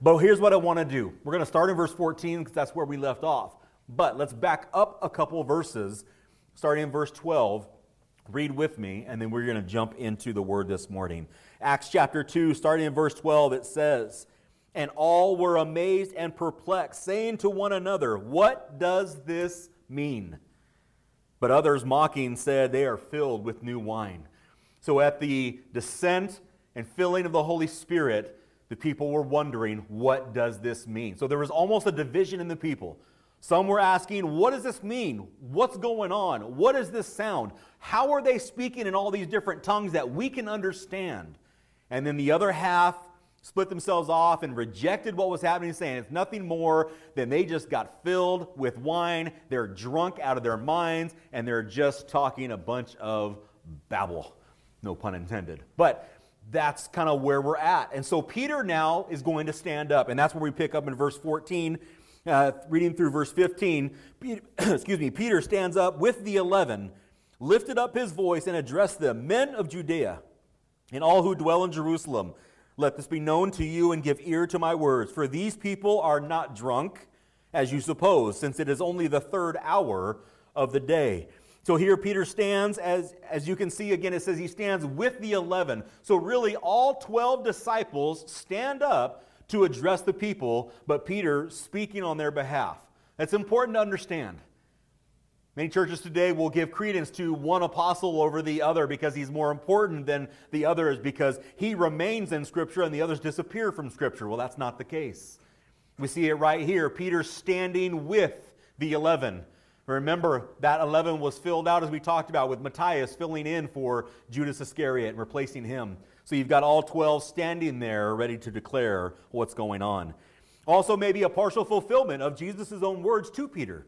But here's what I want to do. We're going to start in verse 14 because that's where we left off. But let's back up a couple verses, starting in verse 12. Read with me, and then we're going to jump into the word this morning. Acts chapter 2, starting in verse 12, it says, And all were amazed and perplexed, saying to one another, What does this mean? But others mocking said, They are filled with new wine. So at the descent and filling of the Holy Spirit, the people were wondering, What does this mean? So there was almost a division in the people. Some were asking, What does this mean? What's going on? What is this sound? How are they speaking in all these different tongues that we can understand? And then the other half split themselves off and rejected what was happening, saying it's nothing more than they just got filled with wine. They're drunk out of their minds, and they're just talking a bunch of babble. No pun intended. But that's kind of where we're at. And so Peter now is going to stand up, and that's where we pick up in verse 14 uh, reading through verse 15, Peter, excuse me, Peter stands up with the eleven, lifted up his voice, and addressed them Men of Judea, and all who dwell in Jerusalem, let this be known to you and give ear to my words. For these people are not drunk, as you suppose, since it is only the third hour of the day. So here Peter stands, as, as you can see again, it says he stands with the eleven. So really, all 12 disciples stand up to address the people, but Peter speaking on their behalf. That's important to understand. Many churches today will give credence to one apostle over the other because he's more important than the others because he remains in Scripture and the others disappear from Scripture. Well, that's not the case. We see it right here. Peter standing with the eleven. Remember, that 11 was filled out, as we talked about, with Matthias filling in for Judas Iscariot and replacing him. So you've got all 12 standing there ready to declare what's going on. Also, maybe a partial fulfillment of Jesus' own words to Peter.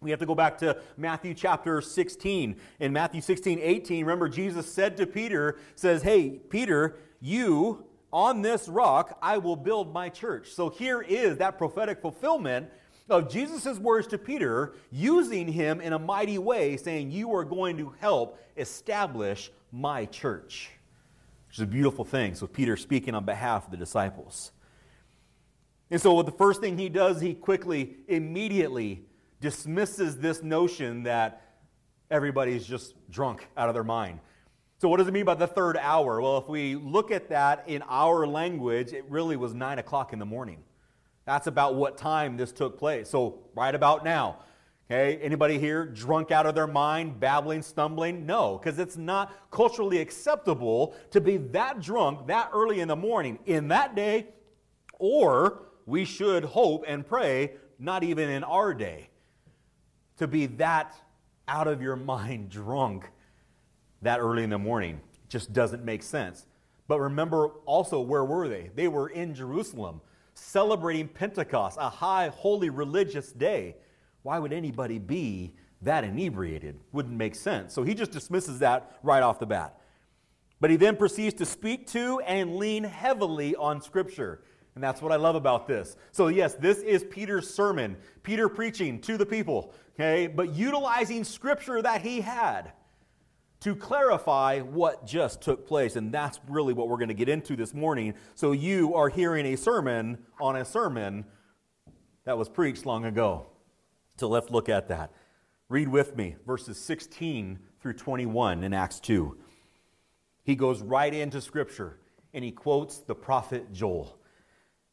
We have to go back to Matthew chapter 16. In Matthew 16, 18, remember Jesus said to Peter, says, Hey, Peter, you, on this rock, I will build my church. So here is that prophetic fulfillment of Jesus' words to Peter, using him in a mighty way, saying, You are going to help establish my church which is a beautiful thing. So Peter speaking on behalf of the disciples. And so the first thing he does, he quickly, immediately dismisses this notion that everybody's just drunk out of their mind. So, what does it mean by the third hour? Well, if we look at that in our language, it really was nine o'clock in the morning. That's about what time this took place. So, right about now. Okay, anybody here drunk out of their mind, babbling, stumbling? No, because it's not culturally acceptable to be that drunk that early in the morning in that day, or we should hope and pray, not even in our day, to be that out of your mind drunk that early in the morning. It just doesn't make sense. But remember also, where were they? They were in Jerusalem celebrating Pentecost, a high, holy, religious day. Why would anybody be that inebriated? Wouldn't make sense. So he just dismisses that right off the bat. But he then proceeds to speak to and lean heavily on Scripture. And that's what I love about this. So, yes, this is Peter's sermon, Peter preaching to the people, okay, but utilizing Scripture that he had to clarify what just took place. And that's really what we're going to get into this morning. So, you are hearing a sermon on a sermon that was preached long ago. So let's look at that. Read with me verses 16 through 21 in Acts 2. He goes right into Scripture and he quotes the prophet Joel.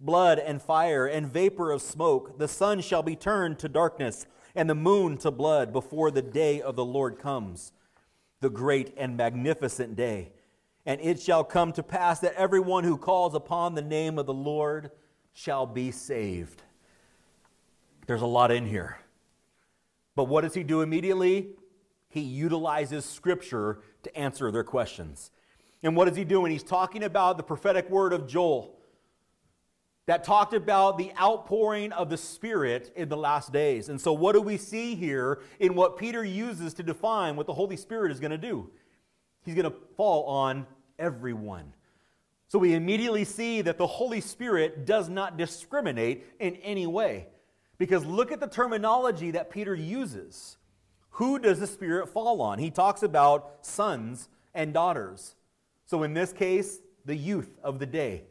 blood and fire and vapor of smoke. The sun shall be turned to darkness, and the moon to blood before the day of the Lord comes, the great and magnificent day. And it shall come to pass that everyone who calls upon the name of the Lord shall be saved. There's a lot in here. But what does he do immediately? He utilizes scripture to answer their questions. And what is he doing? He's talking about the prophetic word of Joel. That talked about the outpouring of the Spirit in the last days. And so, what do we see here in what Peter uses to define what the Holy Spirit is going to do? He's going to fall on everyone. So, we immediately see that the Holy Spirit does not discriminate in any way. Because look at the terminology that Peter uses. Who does the Spirit fall on? He talks about sons and daughters. So, in this case, the youth of the day.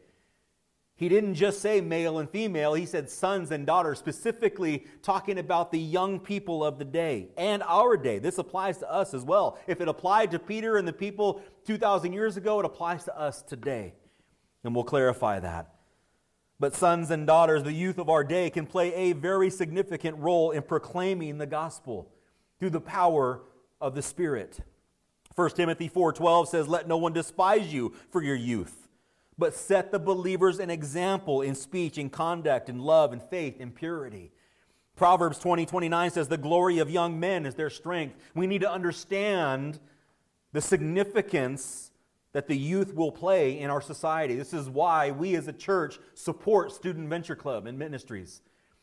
He didn't just say male and female, he said sons and daughters, specifically talking about the young people of the day and our day. This applies to us as well. If it applied to Peter and the people 2,000 years ago, it applies to us today. And we'll clarify that. But sons and daughters, the youth of our day, can play a very significant role in proclaiming the gospel through the power of the Spirit. 1 Timothy 4:12 says, "Let no one despise you for your youth." But set the believers an example in speech, in conduct, in love, in faith, in purity. Proverbs 20, 29 says, The glory of young men is their strength. We need to understand the significance that the youth will play in our society. This is why we as a church support Student Venture Club and ministries.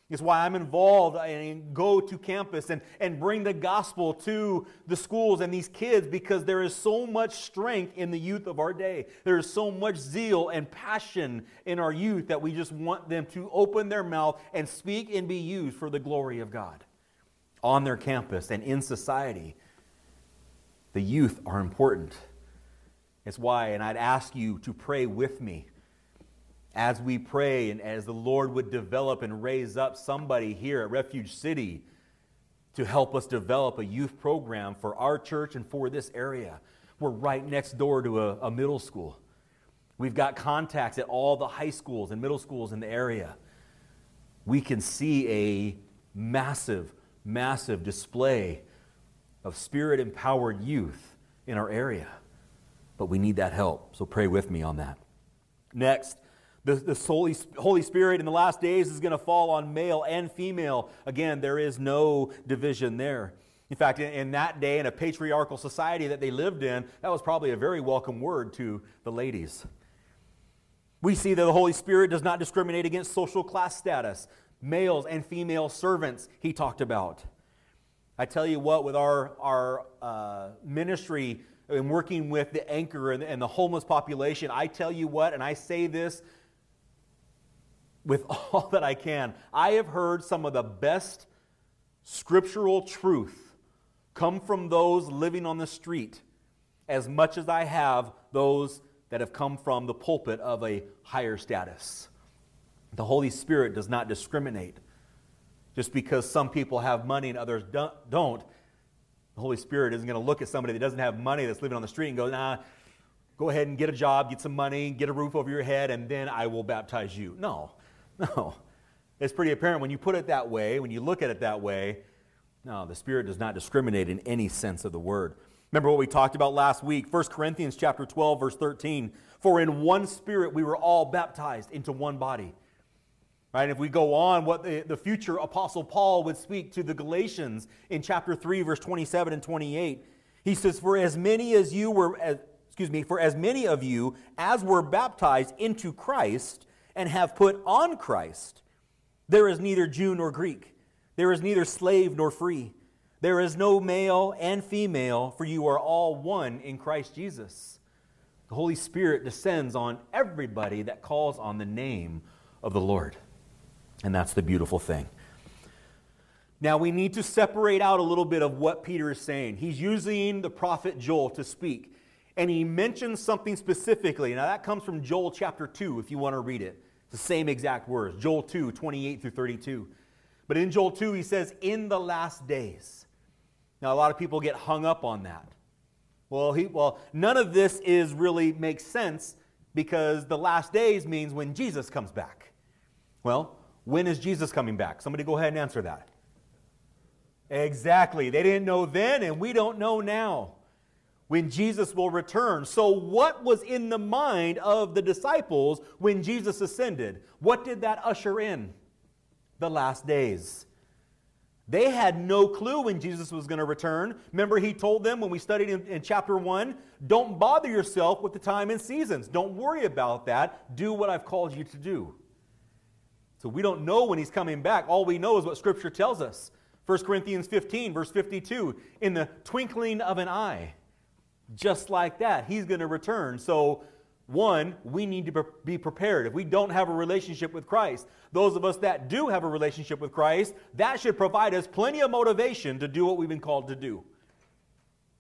It's why I'm involved and go to campus and, and bring the gospel to the schools and these kids because there is so much strength in the youth of our day. There is so much zeal and passion in our youth that we just want them to open their mouth and speak and be used for the glory of God on their campus and in society. The youth are important. It's why, and I'd ask you to pray with me as we pray and as the Lord would develop and raise up somebody here at Refuge City to help us develop a youth program for our church and for this area. We're right next door to a, a middle school. We've got contacts at all the high schools and middle schools in the area. We can see a massive, massive display of spirit empowered youth in our area. But we need that help. So pray with me on that. Next, the, the Holy, Holy Spirit in the last days is going to fall on male and female. Again, there is no division there. In fact, in, in, that day, in a patriarchal society that they lived in, that was probably a very welcome word to the ladies. We see that the Holy Spirit does not discriminate against social class status. Males and female servants, he talked about. I tell you what, with our, our uh, ministry and working with the anchor and, and the homeless population, I tell you what, and I say this with all that I can. I have heard some of the best scriptural truth come from those living on the street as much as I have those that have come from the pulpit of a higher status. The Holy Spirit does not discriminate. Just because some people have money and others don't, the Holy Spirit isn't going to look at somebody that doesn't have money that's living on the street and go, nah, go ahead and get a job, get some money, get a roof over your head, and then I will baptize you. No. No. It's pretty apparent when you put it that way, when you look at it that way. No, the Spirit does not discriminate in any sense of the word. Remember what we talked about last week, 1 Corinthians chapter 12 verse 13, for in one spirit we were all baptized into one body. Right? If we go on what the, the future apostle Paul would speak to the Galatians in chapter 3 verse 27 and 28, he says for as many as you were as, excuse me, for as many of you as were baptized into Christ and have put on Christ, there is neither Jew nor Greek, there is neither slave nor free, there is no male and female, for you are all one in Christ Jesus. The Holy Spirit descends on everybody that calls on the name of the Lord. And that's the beautiful thing. Now, we need to separate out a little bit of what Peter is saying. He's using the prophet Joel to speak, and he mentions something specifically. Now, that comes from Joel chapter 2, if you want to read it. The same exact words, Joel 2, 28 through 32. But in Joel 2, he says, in the last days. Now, a lot of people get hung up on that. Well, he, well, none of this is really makes sense because the last days means when Jesus comes back. Well, when is Jesus coming back? Somebody go ahead and answer that. Exactly. They didn't know then, and we don't know now when Jesus will return. So, what was in the mind of the disciples when Jesus ascended? What did that usher in? The last days. They had no clue when Jesus was going to return. Remember, he told them when we studied in, in, chapter 1 don't bother yourself with the time and seasons. Don't worry about that. Do what I've called you to do. So we don't know when he's coming back. All we know is what Scripture tells us. 1 Corinthians 15, verse 52, in the twinkling of an eye, just like that, he's going to return. So, one, we need to be prepared. If we don't have a relationship with Christ, those of us that do have a relationship with Christ, that should provide us plenty of motivation to do what we've been called to do.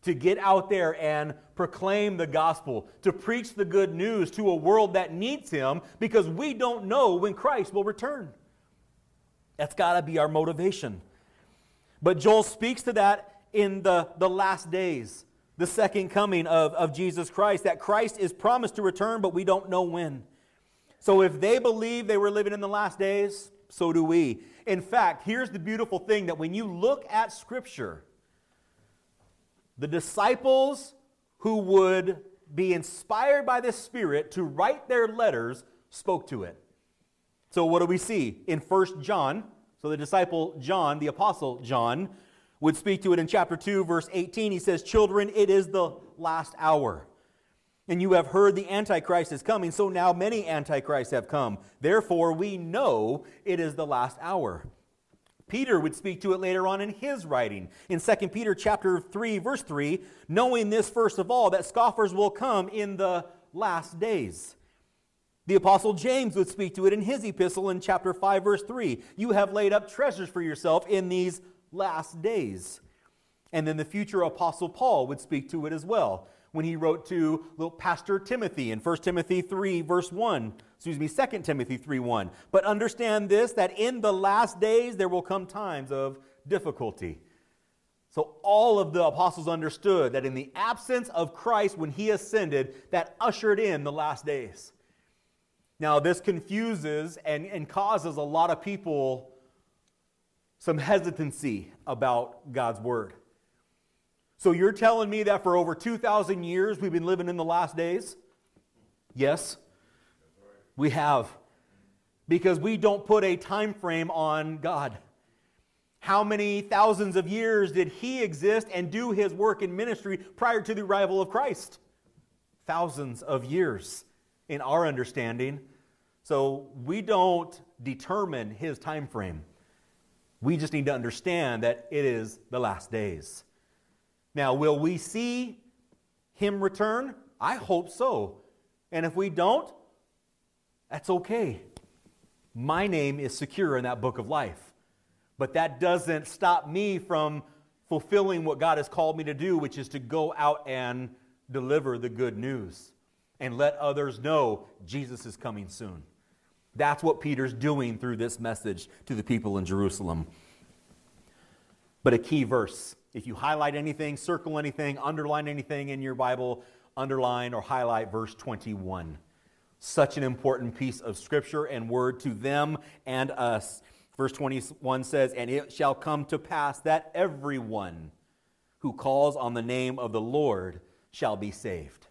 To get out there and proclaim the gospel, to preach the good news to a world that needs Him because we don't know when Christ will return. That's got to be our motivation. But Joel speaks to that in the, the last days, the second coming of, of Jesus Christ, that Christ is promised to return, but we don't know when. So if they believe they were living in the last days, so do we. In fact, here's the beautiful thing that when you look at Scripture, the disciples who would be inspired by the Spirit to write their letters spoke to it. So what do we see? In 1 John so the disciple John, the apostle John, would speak to it in chapter 2, verse 18. He says, Children, it is the last hour. And you have heard the Antichrist is coming, so now many Antichrists have come. Therefore, we know it is the last hour. Peter would speak to it later on in his writing. In 2 Peter chapter 3, verse 3, knowing this first of all, that scoffers will come in the last days. The Apostle James would speak to it in his epistle in chapter 5, verse 3. You have laid up treasures for yourself in these last days. And then the future Apostle Paul would speak to it as well when he wrote to little Pastor Timothy in 1 Timothy 3, verse 1. Excuse me, 2 Timothy 3, 1. But understand this that in the last days there will come times of difficulty. So all of the apostles understood that in the absence of Christ when he ascended, that ushered in the last days. Now, this confuses and, and causes a lot of people some hesitancy about God's Word. So, you're telling me that for over 2,000 years we've been living in the last days? Yes, we have. Because we don't put a time frame on God. How many thousands of years did He exist and do His work in ministry prior to the arrival of Christ? Thousands of years in our understanding. So we don't determine his time frame. We just need to understand that it is the last days. Now, will we see him return? I hope so. And if we don't, that's okay. My name is secure in that book of life. But that doesn't stop me from fulfilling what God has called me to do, which is to go out and deliver the good news and let others know Jesus is coming soon. That's what Peter's doing through this message to the people in Jerusalem. But a key verse. If you highlight anything, circle anything, underline anything in your Bible, underline or highlight verse 21. Such an important piece of scripture and word to them and us. Verse 21 says, And it shall come to pass that everyone who calls on the name of the Lord shall be saved.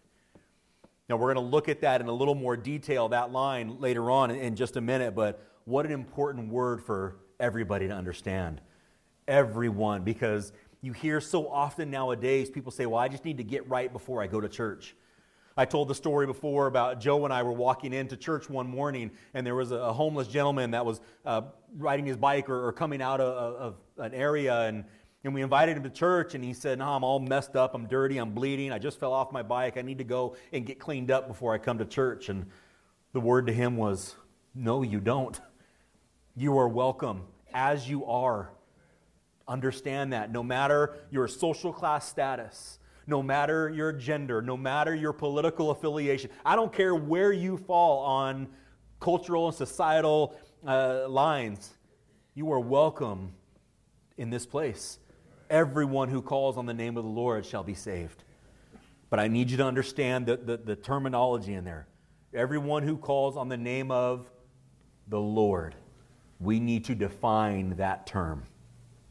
Now, we're going to look at that in a little more detail, that line later on in just a minute, but what an important word for everybody to understand. Everyone, because you hear so often nowadays people say, Well, I just need to get right before I go to church. I told the story before about Joe and I were walking into church one morning, and there was a homeless gentleman that was uh, riding his bike or, or coming out of, of, an area, and and we invited him to church, and he said, No, I'm all messed up. I'm dirty. I'm bleeding. I just fell off my bike. I need to go and get cleaned up before I come to church. And the word to him was, No, you don't. You are welcome as you are. Understand that. No matter your social class status, no matter your gender, no matter your political affiliation, I don't care where you fall on cultural and societal uh, lines, you are welcome in this place everyone who calls on the name of the Lord shall be saved. But I need you to understand the, the, the, terminology in there. Everyone who calls on the name of the Lord, we need to define that term.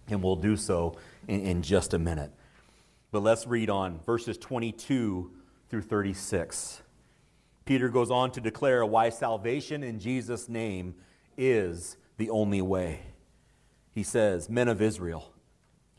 And we'll do so in, in just a minute. But let's read on verses 22 through 36. Peter goes on to declare why salvation in Jesus' name is the only way. He says, Men of Israel,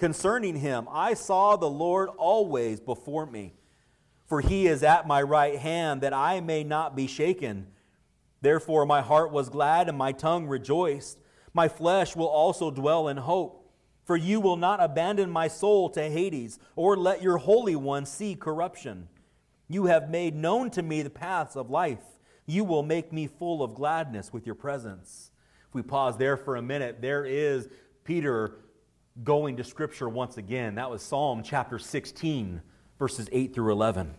concerning him, I saw the Lord always before me, for he is at my right hand, that I may not be shaken. Therefore my heart was glad and my tongue rejoiced. My flesh will also dwell in hope. For you will not abandon my soul to Hades, or let your Holy One see corruption. You have made known to me the paths of life. You will make me full of gladness with your presence. If we pause there for a minute, there is Peter going to Scripture once again. That was Psalm chapter 16, verses 8 through 11.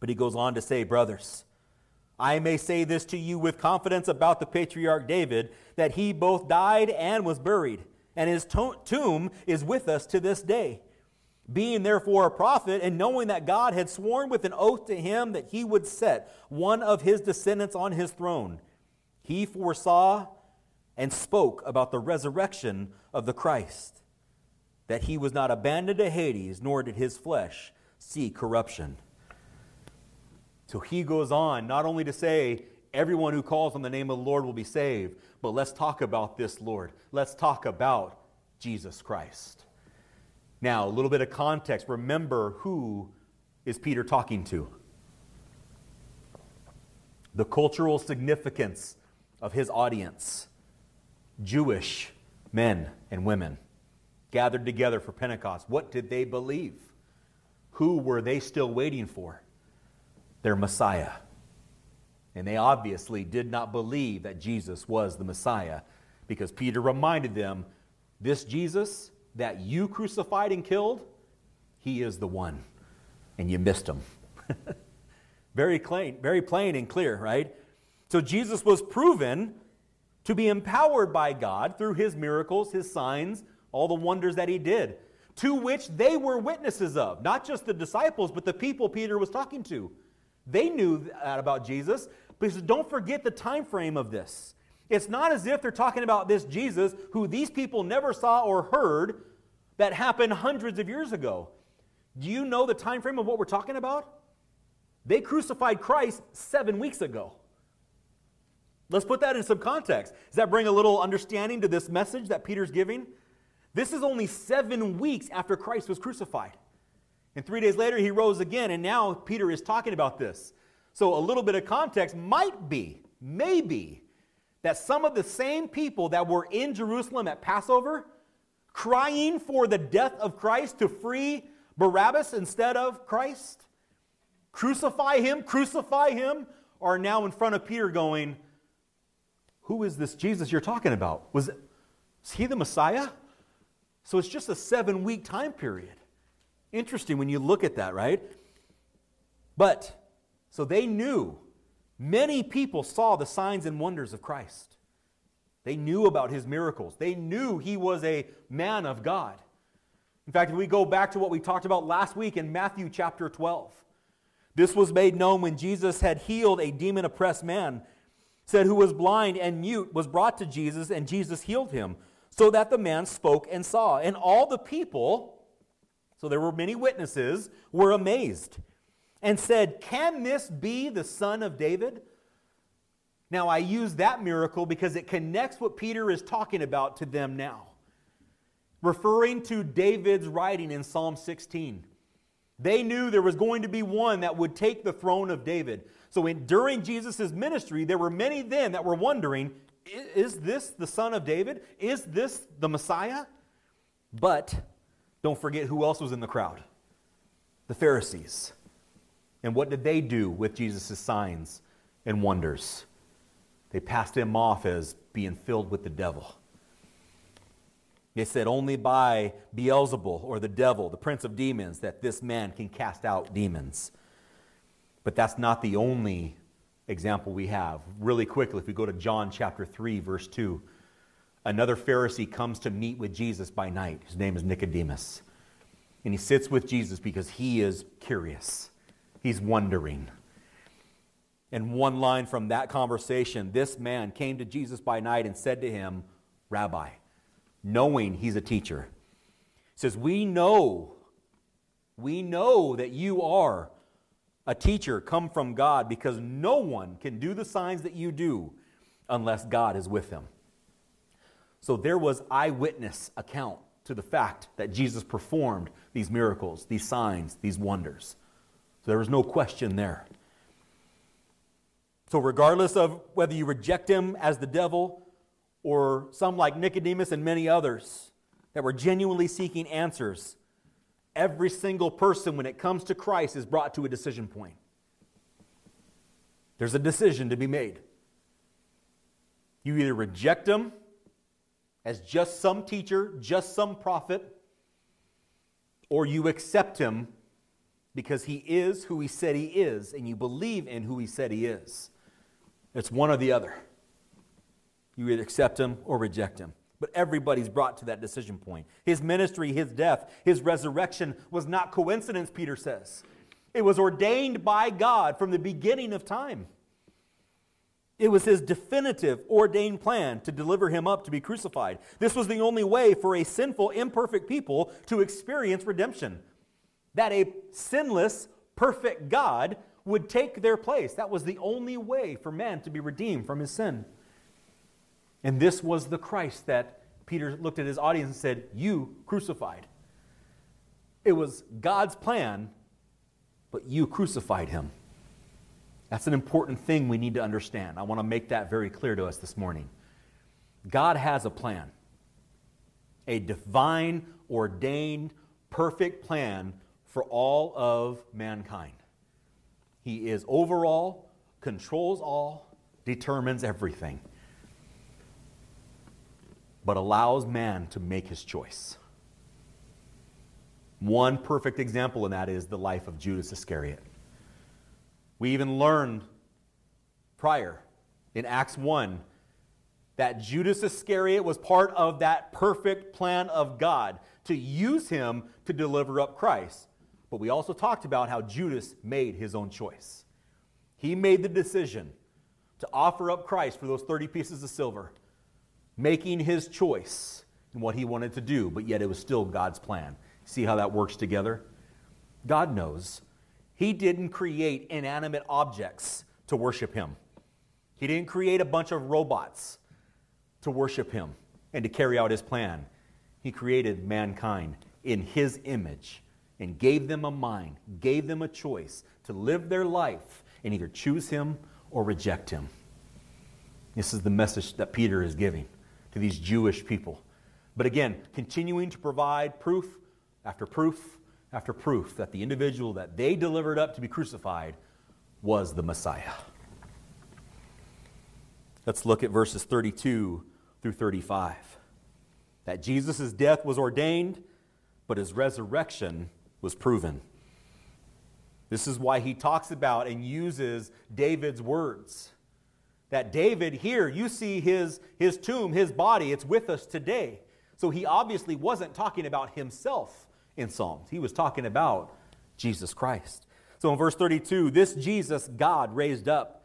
But he goes on to say, Brothers, I may say this to you with confidence about the patriarch David that he both died and was buried, and his to- tomb is with us to this day. Being therefore a prophet, and knowing that God had sworn with an oath to him that he would set one of his descendants on his throne, he foresaw and spoke about the resurrection of the Christ, that he was not abandoned to Hades, nor did his flesh see corruption. So he goes on not only to say, everyone who calls on the name of the Lord will be saved, but let's talk about this Lord. Let's talk about Jesus Christ. Now, a little bit of context. Remember who is Peter talking to? The cultural significance of his audience. Jewish men and women gathered together for Pentecost. What did they believe? Who were they still waiting for? Their Messiah. And they obviously did not believe that Jesus was the Messiah because Peter reminded them this Jesus that you crucified and killed, he is the one. And you missed him. very plain, very plain and clear, right? So Jesus was proven to be empowered by God through his miracles, his signs, all the wonders that he did, to which they were witnesses of. Not just the disciples, but the people Peter was talking to. They knew that about Jesus, because don't forget the time frame of this. It's not as if they're talking about this Jesus who these people never saw or heard that happened hundreds of years ago. Do you know the time frame of what we're talking about? They crucified Christ seven weeks ago. Let's put that in some context. Does that bring a little understanding to this message that Peter's giving? This is only seven weeks after Christ was crucified. And three days later, he rose again, and now Peter is talking about this. So, a little bit of context might be, maybe, that some of the same people that were in Jerusalem at Passover, crying for the death of Christ to free Barabbas instead of Christ, crucify him, crucify him, are now in front of Peter going, who is this Jesus you're talking about? Was, he the Messiah? So it's just a seven week time period. Interesting when you look at that, right? But, so they knew, many people saw the signs and wonders of Christ. They knew about his miracles. They knew he was a man of God. In fact, if we go back to what we talked about last week in Matthew chapter 12, this was made known when Jesus had healed a demon oppressed man said, who was blind and mute, was brought to Jesus, and Jesus healed him, so that the man spoke and saw. And all the people, so there were many witnesses, were amazed and said, Can this be the son of David? Now, I use that miracle because it connects what Peter is talking about to them now, referring to David's writing in Psalm 16. They knew there was going to be one that would take the throne of David. So in, during Jesus' ministry, there were many then that were wondering is this the son of David? Is this the Messiah? But don't forget who else was in the crowd the Pharisees. And what did they do with Jesus' signs and wonders? They passed him off as being filled with the devil. They said only by Beelzebul or the devil, the prince of demons, that this man can cast out demons. But that's not the only example we have. Really quickly, if we go to John chapter 3, verse 2, another Pharisee comes to meet with Jesus by night. His name is Nicodemus. And he sits with Jesus because he is curious, he's wondering. And one line from that conversation this man came to Jesus by night and said to him, Rabbi, knowing he's a teacher, says, We know, we know that you are a teacher come from God because no one can do the signs that you do unless God is with them. So there was eyewitness account to the fact that Jesus performed these miracles, these signs, these wonders. So there was no question there. So, regardless of whether you reject him as the devil or some like Nicodemus and many others that were genuinely seeking answers, every single person, when it comes to Christ, is brought to a decision point. There's a decision to be made. You either reject him as just some teacher, just some prophet, or you accept him because he is who he said he is and you believe in who he said he is. It's one or the other. You either accept him or reject him. But everybody's brought to that decision point. His ministry, his death, his resurrection was not coincidence, Peter says. It was ordained by God from the beginning of time. It was his definitive ordained plan to deliver him up to be crucified. This was the only way for a sinful, imperfect people to experience redemption. That a sinless, perfect God would take their place. That was the only way for man to be redeemed from his sin. And this was the Christ that Peter looked at his audience and said, You crucified. It was God's plan, but you crucified him. That's an important thing we need to understand. I want to make that very clear to us this morning. God has a plan, a divine, ordained, perfect plan for all of mankind. He is overall, controls all, determines everything, but allows man to make his choice. One perfect example in that is the life of Judas Iscariot. We even learned prior in Acts 1 that Judas Iscariot was part of that perfect plan of God to use him to deliver up Christ. But we also talked about how Judas made his own choice. He made the decision to offer up Christ for those 30 pieces of silver, making his choice in what he wanted to do, but yet it was still God's plan. See how that works together? God knows he didn't create inanimate objects to worship him. He didn't create a bunch of robots to worship him and to carry out his plan. He created mankind in his image and gave them a mind, gave them a choice to live their life and either choose him or reject him. This is the message that Peter is giving to these Jewish people. But again, continuing to provide proof after proof after proof that the individual that they delivered up to be crucified was the Messiah. Let's look at verses 32 through 35. That Jesus' death was ordained, but his resurrection was proven. This is why he talks about and uses David's words. That David here, you see his, his tomb, his body, it's with us today. So he obviously wasn't talking about himself in Psalms. He was talking about Jesus Christ. So in verse 32, this Jesus God raised up,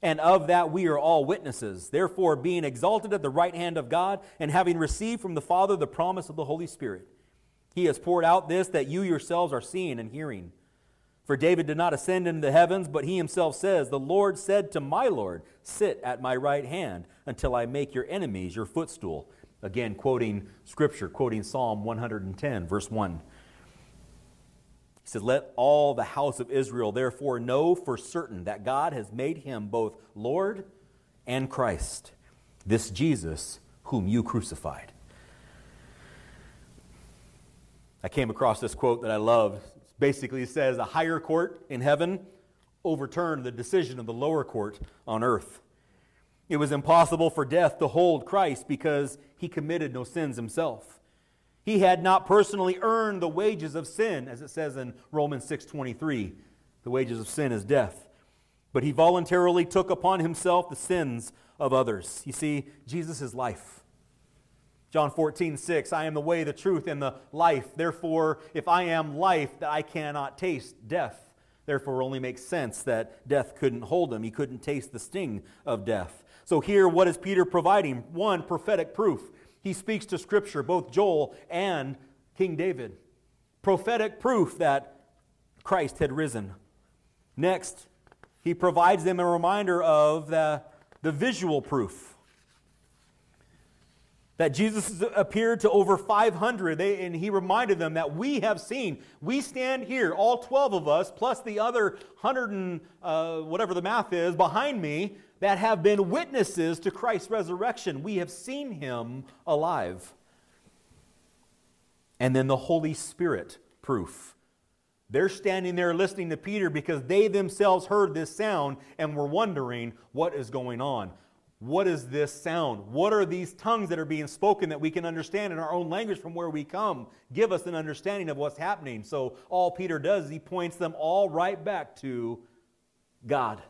and of that we are all witnesses. Therefore, being exalted at the right hand of God, and having received from the Father the promise of the Holy Spirit, he has poured out this that you yourselves are seeing and hearing. For David did not ascend into the heavens, but he himself says, The Lord said to my Lord, Sit at my right hand until I make your enemies your footstool. Again, quoting scripture, quoting Psalm 110, verse 1. He says, Let all the house of Israel therefore know for certain that God has made him both Lord and Christ, this Jesus whom you crucified. I came across this quote that I love. Basically, says, A higher court in heaven overturned the decision of the lower court on earth. It was impossible for death to hold Christ because he committed no sins himself. He had not personally earned the wages of sin, as it says in Romans 6:23. The wages of sin is death. But he voluntarily took upon himself the sins of others. You see, Jesus is life. John 14, 6, I am the way, the truth, and the life. Therefore, if I am life, that I cannot taste death. Therefore, only makes sense that death couldn't hold him. He couldn't taste the sting of death. So, here, what is Peter providing? One, prophetic proof. He speaks to Scripture, both Joel and King David. Prophetic proof that Christ had risen. Next, he provides them a reminder of the, the visual proof that Jesus appeared to over 500, they, and he reminded them that we have seen, we stand here, all 12 of us, plus the other 100 and uh, whatever the math is behind me, that have been witnesses to Christ's resurrection. We have seen him alive. And then the Holy Spirit proof. They're standing there listening to Peter because they themselves heard this sound and were wondering what is going on. What is this sound? What are these tongues that are being spoken that we can understand in our own language from where we come? Give us an understanding of what's happening. So, all Peter does is he points them all right back to God,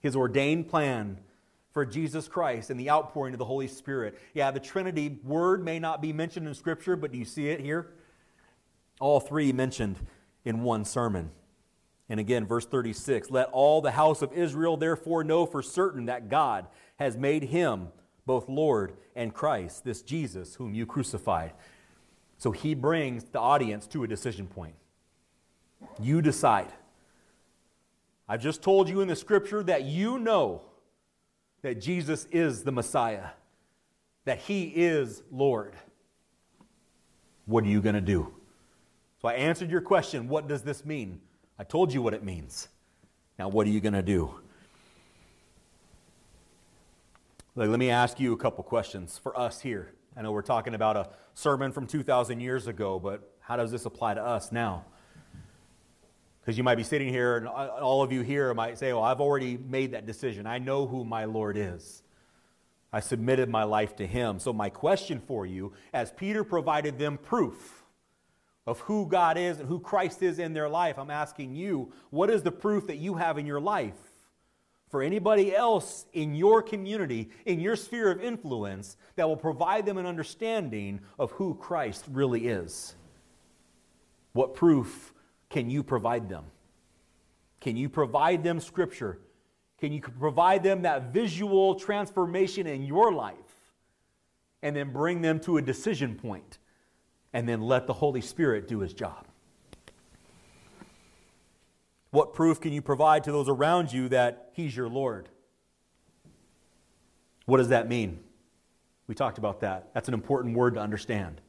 his ordained plan for Jesus Christ and the outpouring of the Holy Spirit. Yeah, the Trinity word may not be mentioned in Scripture, but do you see it here? All three mentioned in one sermon. And again, verse 36 Let all the house of Israel therefore know for certain that God has made him both Lord and Christ, this Jesus whom you crucified. So he brings the audience to a decision point. You decide. I've just told you in the scripture that you know that Jesus is the Messiah, that he is Lord. What are you going to do? So I answered your question what does this mean? I told you what it means. Now, what are you going to do? Like, let me ask you a couple questions for us here. I know we're talking about a sermon from 2,000 years ago, but how does this apply to us now? Because you might be sitting here, and all of you here might say, Well, I've already made that decision. I know who my Lord is. I submitted my life to Him. So, my question for you, as Peter provided them proof of who God is and who Christ is in their life, I'm asking you, what is the proof that you have in your life? For anybody else in your community, in your sphere of influence, that will provide them an understanding of who Christ really is. What proof can you provide them? Can you provide them scripture? Can you provide them that visual transformation in your life? And then bring them to a decision point, and then let the Holy Spirit do his job. What proof can you provide to those around you that He's your Lord? What does that mean? We talked about that. That's an important word to understand.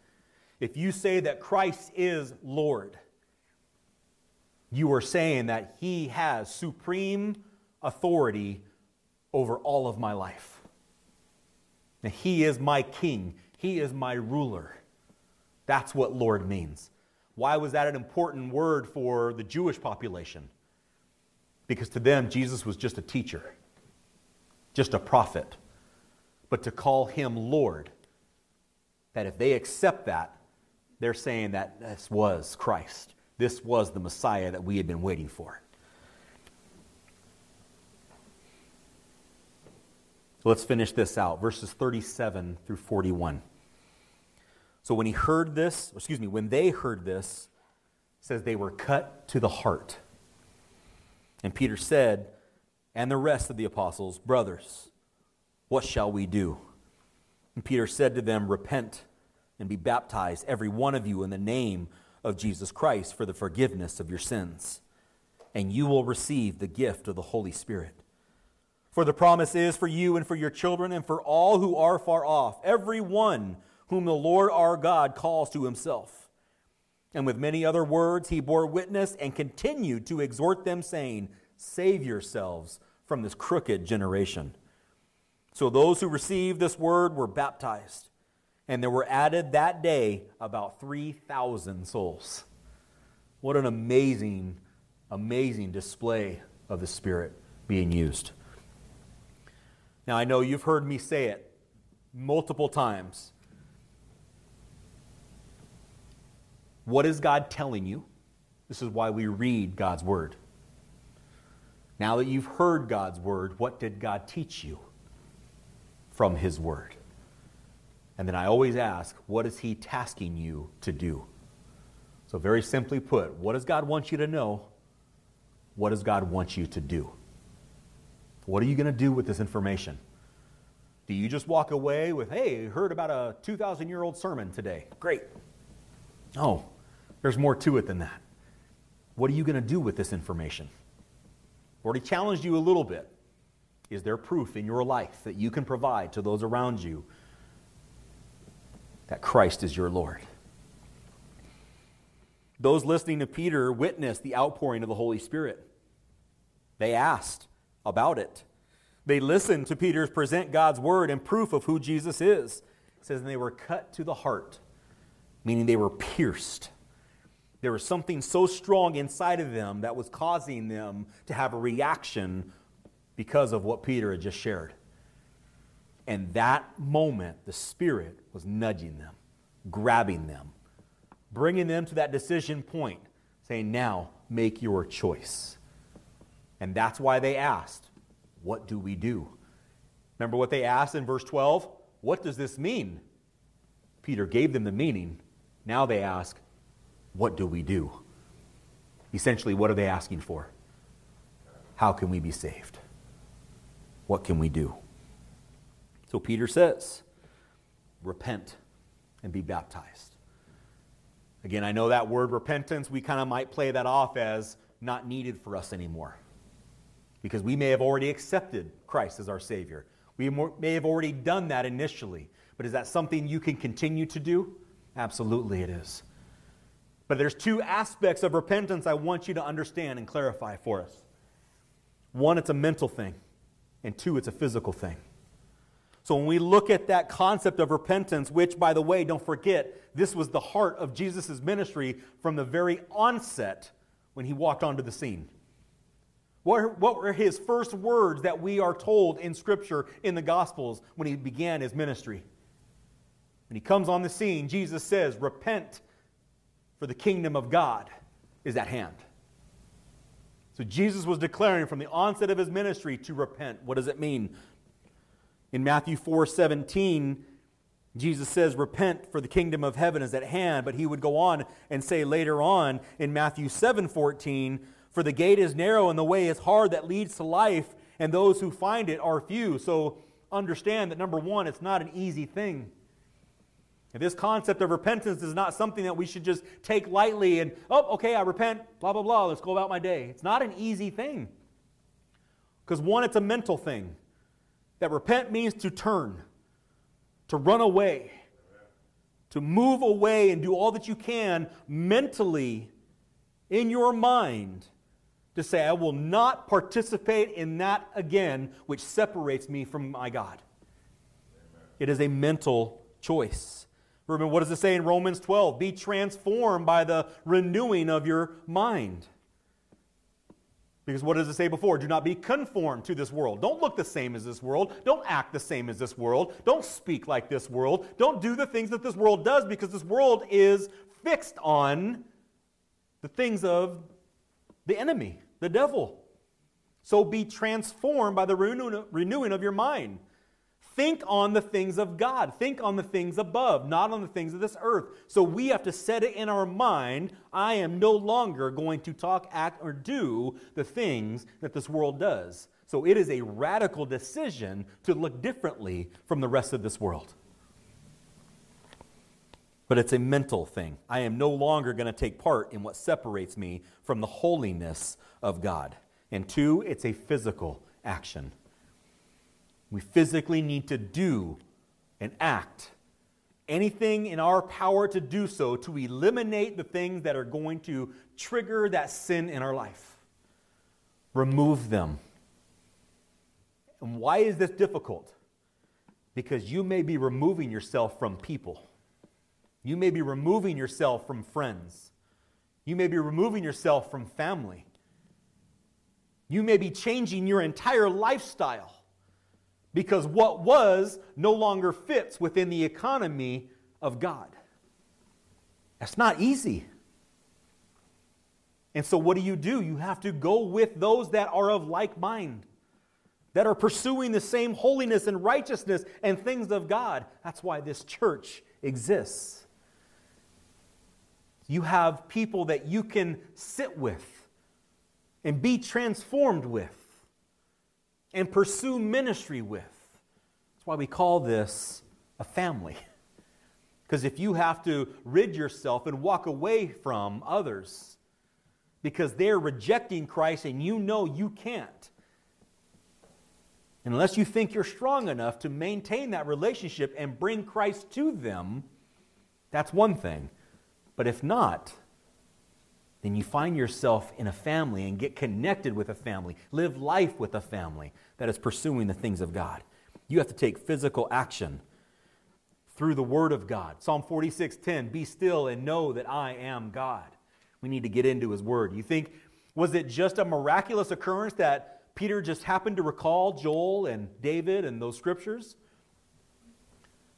If you say that Christ is Lord, you are saying that He has supreme authority over all of my life. Now, he is my king, He is my ruler. That's what Lord means. Why was that an important word for the Jewish population? Because to them, Jesus was just a teacher, just a prophet. But to call him Lord, that if they accept that, they're saying that this was Christ. This was the Messiah that we had been waiting for. Let's finish this out. Verses 37 through 41. So when he heard this, excuse me, when they heard this, says they were cut to the heart. And Peter said, and the rest of the apostles, Brothers, what shall we do? And Peter said to them, Repent and be baptized, every one of you, in the name of Jesus Christ for the forgiveness of your sins, and you will receive the gift of the Holy Spirit. For the promise is for you and for your children and for all who are far off, every one whom the Lord our God calls to himself. And with many other words, he bore witness and continued to exhort them, saying, Save yourselves from this crooked generation. So those who received this word were baptized, and there were added that day about 3,000 souls. What an amazing, amazing display of the Spirit being used. Now, I know you've heard me say it multiple times What is God telling you? This is why we read God's Word. Now that you've heard God's Word, what did God teach you from His Word? And then I always ask, what is He tasking you to do? So, very simply put, what does God want you to know? what does God want you to do? What are you going to do with this information? Do you just walk away with, hey, heard about a 2,000 year old sermon today? Great. No, there's more to it than that. What are you going to do with this information? I've already challenged you a little bit. Is there proof in your life that you can provide to those around you that Christ is your Lord? Those listening to Peter witnessed the outpouring of the Holy Spirit. They asked about it. They listened to Peter's present God's word and proof of who Jesus is. It says, and they were cut to the heart, meaning they were pierced. There was something so strong inside of them that was causing them to have a reaction because of what Peter had just shared. And that moment, the Spirit was nudging them, grabbing them, bringing them to that decision point, saying, Now make your choice. And that's why they asked, What do we do? Remember what they asked in verse 12? What does this mean? Peter gave them the meaning. Now they ask, What do we do? Essentially, what are they asking for? How can we be saved? What can we do? So Peter says, Repent and be baptized. Again, I know that word repentance, we kind of might play that off as not needed for us anymore. Because we may have already accepted Christ as our Savior. We may have already done that initially. But is that something you can continue to do? Absolutely, it is. But there's two aspects of repentance I want you to understand and clarify for us. One, it's a mental thing, and two, it's a physical thing. So when we look at that concept of repentance, which, by the way, don't forget, this was the heart of Jesus' ministry from the very onset when he walked onto the scene. What, what were his first words that we are told in Scripture in the Gospels when he began his ministry? When he comes on the scene, Jesus says, Repent, for the kingdom of God is at hand. So Jesus was declaring from the onset of his ministry to repent. What does it mean? In Matthew 4 17, Jesus says, Repent, for the kingdom of heaven is at hand. But he would go on and say later on in Matthew 7 14, For the gate is narrow and the way is hard that leads to life, and those who find it are few. So understand that number one, it's not an easy thing. This concept of repentance is not something that we should just take lightly and, oh, okay, I repent, blah, blah, blah, let's go about my day. It's not an easy thing. Because one, it's a mental thing that repent means to turn, to run away, to move away and do all that you can mentally in your mind to say, I will not participate in that again, which separates me from my God. It is a mental choice. Remember, what does it say in Romans 12? Be transformed by the renewing of your mind. Because what does it say before? Do not be conformed to this world. Don't look the same as this world. Don't act the same as this world. Don't speak like this world. Don't do the things that this world does because this world is fixed on the things of the enemy, the devil. So be transformed by the renewing of your mind. Think on the things of God. Think on the things above, not on the things of this earth. So we have to set it in our mind I am no longer going to talk, act, or do the things that this world does. So it is a radical decision to look differently from the rest of this world. But it's a mental thing. I am no longer going to take part in what separates me from the holiness of God. And two, it's a physical action. We physically need to do and act anything in our power to do so to eliminate the things that are going to trigger that sin in our life. Remove them. And why is this difficult? Because you may be removing yourself from people. You may be removing yourself from friends. You may be removing yourself from family. You may be changing your entire lifestyle because what was no longer fits within the economy of God. That's not easy. And so, what do you do? You have to go with those that are of like mind, that are pursuing the same holiness and righteousness and things of God. That's why this church exists. You have people that you can sit with and be transformed with and pursue ministry with. That's why we call this a family. Because if you have to rid yourself and walk away from others because they're rejecting Christ and you know you can't, unless you think you're strong enough to maintain that relationship and bring Christ to them, that's one thing. But if not, then you find yourself in a family and get connected with a family, live life with a family that is pursuing the things of God. You have to take physical action through the word of God. Psalm 46:10, "Be still and know that I am God." We need to get into his word. You think was it just a miraculous occurrence that Peter just happened to recall Joel and David and those scriptures?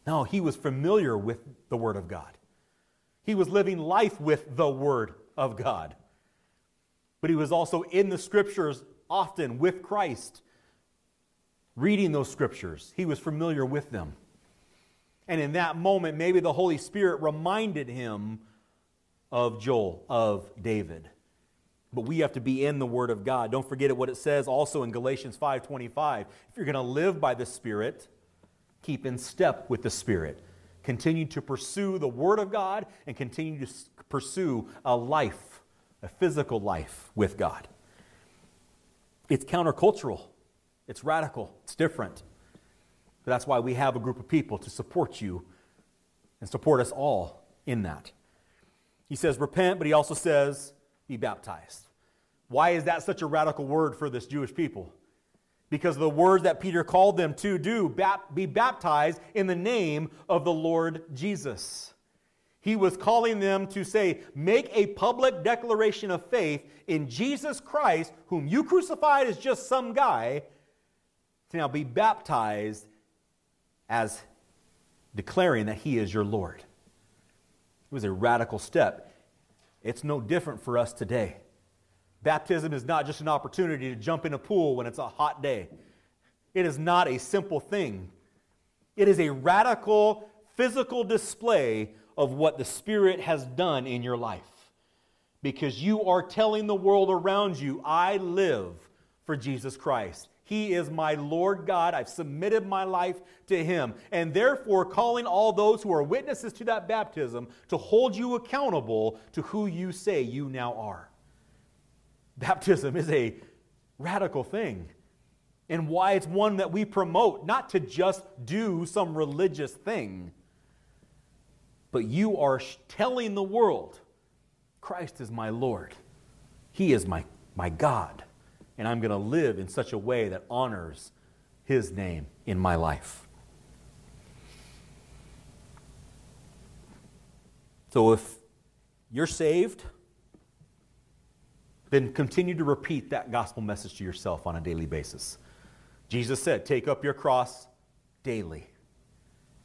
No, he was familiar with the word of God. He was living life with the word of God. But he was also in the scriptures often with Christ, reading those scriptures. He was familiar with them. And in that moment, maybe the Holy Spirit reminded him of Joel, of David. But we have to be in the Word of God. Don't forget what it says also in Galatians 5:25. If you're going to live by the Spirit, keep in step with the Spirit. Continue to pursue the Word of God and continue to pursue a life, a physical life with God. It's countercultural, it's radical, it's different. But that's why we have a group of people to support you and support us all in that. He says, repent, but he also says, be baptized. Why is that such a radical word for this Jewish people? Because the words that Peter called them to do, be baptized in the name of the Lord Jesus. He was calling them to say, make a public declaration of faith in Jesus Christ, whom you crucified as just some guy, to now be baptized as declaring that He is your Lord. It was a radical step. It's no different for us today. Baptism is not just an opportunity to jump in a pool when it's a hot day. It is not a simple thing. It is a radical physical display of what the Spirit has done in your life. Because you are telling the world around you, I live for Jesus Christ. He is my Lord God. I've submitted my life to Him. And therefore, calling all those who are witnesses to that baptism to hold you accountable to who you say you now are. Baptism is a radical thing. And why it's one that we promote, not to just do some religious thing, but you are telling the world Christ is my Lord, He is my, my God and I'm going to live in such a way that honors His name in my life. So if you're saved, then continue to repeat that gospel message to yourself on a daily basis. Jesus said, Take up your cross daily,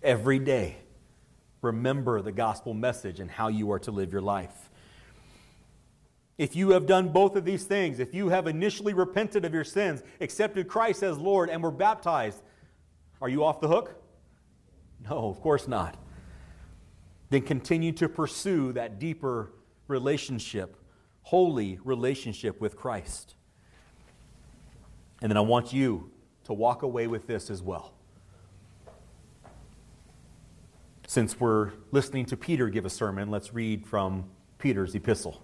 every day. Remember the gospel message and how you are to live your life. If you have done both of these things, if you have initially repented of your sins, accepted Christ as Lord, and were baptized, are you off the hook? No, of course not. Then continue to pursue that deeper relationship, holy relationship with Christ. And then I want you to walk away with this as well. Since we're listening to Peter give a sermon, let's read from Peter's epistle.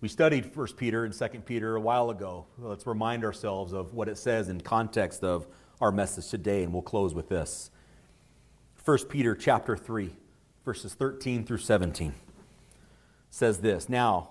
We studied 1 Peter and 2 Peter a while ago. Let's remind ourselves of what it says in context of our message today, and we'll close with this. 1 Peter chapter 3, verses 13 through 17 says this Now,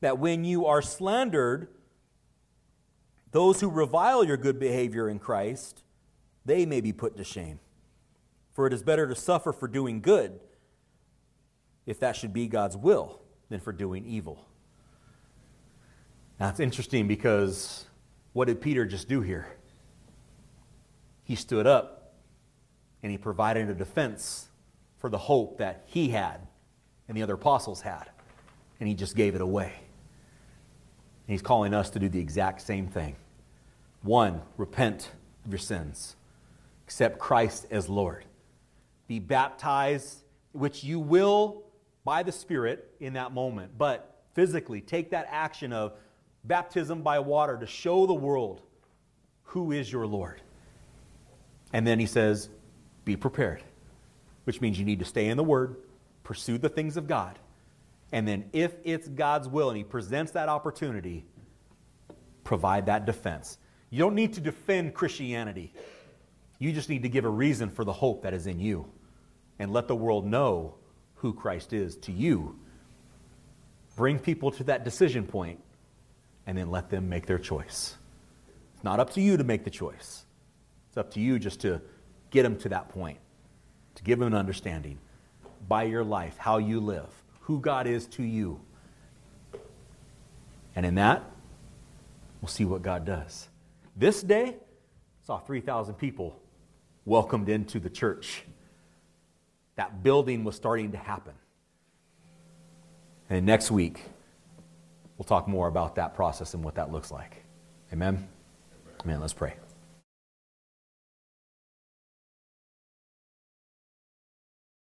that when you are slandered, those who revile your good behavior in Christ, they may be put to shame. For it is better to suffer for doing good, if that should be God's will, than for doing evil. Now it's interesting because what did Peter just do here? He stood up and he provided a defense for the hope that he had and the other apostles had, and he just gave it away. He's calling us to do the exact same thing. One, repent of your sins, accept Christ as Lord, be baptized, which you will by the Spirit in that moment, but physically take that action of baptism by water to show the world who is your Lord. And then he says, be prepared, which means you need to stay in the Word, pursue the things of God. And then, if it's God's will and He presents that opportunity, provide that defense. You don't need to defend Christianity. You just need to give a reason for the hope that is in you and let the world know who Christ is to you. Bring people to that decision point and then let them make their choice. It's not up to you to make the choice, it's up to you just to get them to that point, to give them an understanding by your life, how you live, who God is to you. And in that, we'll see what God does. This day, saw 3,000 people welcomed into the church. That building was starting to happen. And next week, we'll talk more about that process and what that looks like. Amen? Amen. Let's pray.